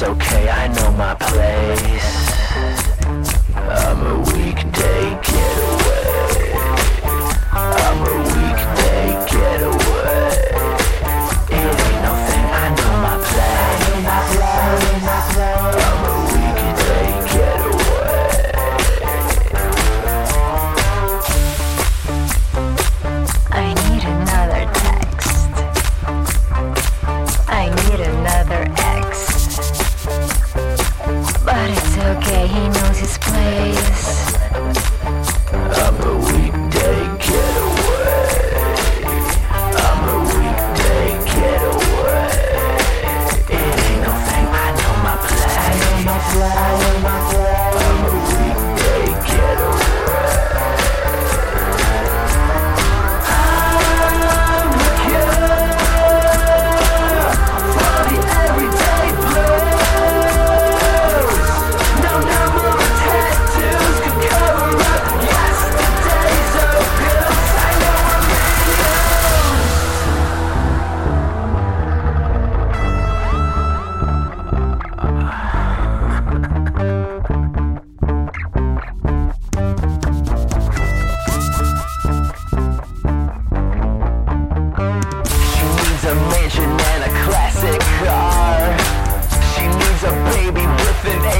It's okay, I know my display. engine and a classic car. She needs a baby with an